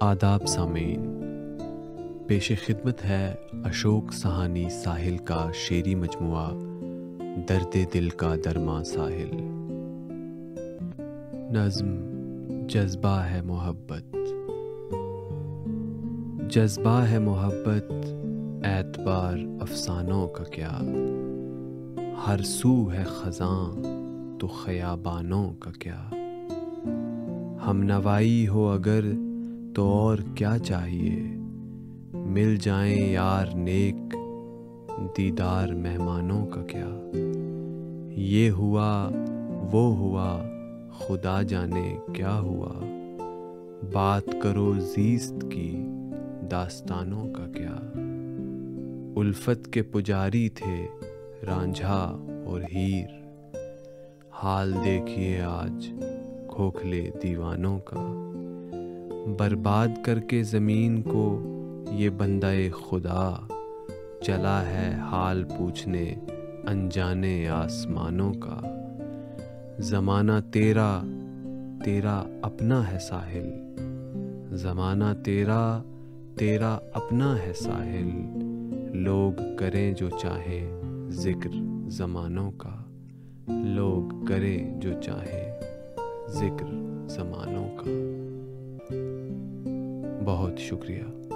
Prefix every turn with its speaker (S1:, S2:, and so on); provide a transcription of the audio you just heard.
S1: آداب سامعین، پیش خدمت ہے اشوک سہانی ساحل کا شعری مجموعہ، درد دل کا درما ساحل۔ نظم جذبہ ہے محبت۔ جذبہ ہے محبت، اعتبار افسانوں کا کیا۔ ہر سو ہے خزاں، تو خیابانوں کا کیا۔ ہم نوائی ہو اگر تو اور کیا چاہیے؟ مل جائیں یار نیک، دیدار مہمانوں کا کیا؟ یہ ہوا، وہ ہوا، خدا جانے کیا ہوا؟ بات کرو زیست کی، داستانوں کا کیا؟ الفت کے پجاری تھے رانجھا اور ہیر۔ حال دیکھیے آج کھوکھلے دیوانوں کا۔ برباد کر کے زمین کو، یہ بندہ خدا، چلا ہے حال پوچھنے انجانے آسمانوں کا۔ زمانہ تیرا تیرا اپنا ہے ساحل۔ زمانہ تیرا تیرا اپنا ہے ساحل۔ لوگ کریں جو چاہیں ذکر زمانوں کا۔ لوگ کریں جو چاہیں ذکر زمانوں کا۔ بہت شکریہ۔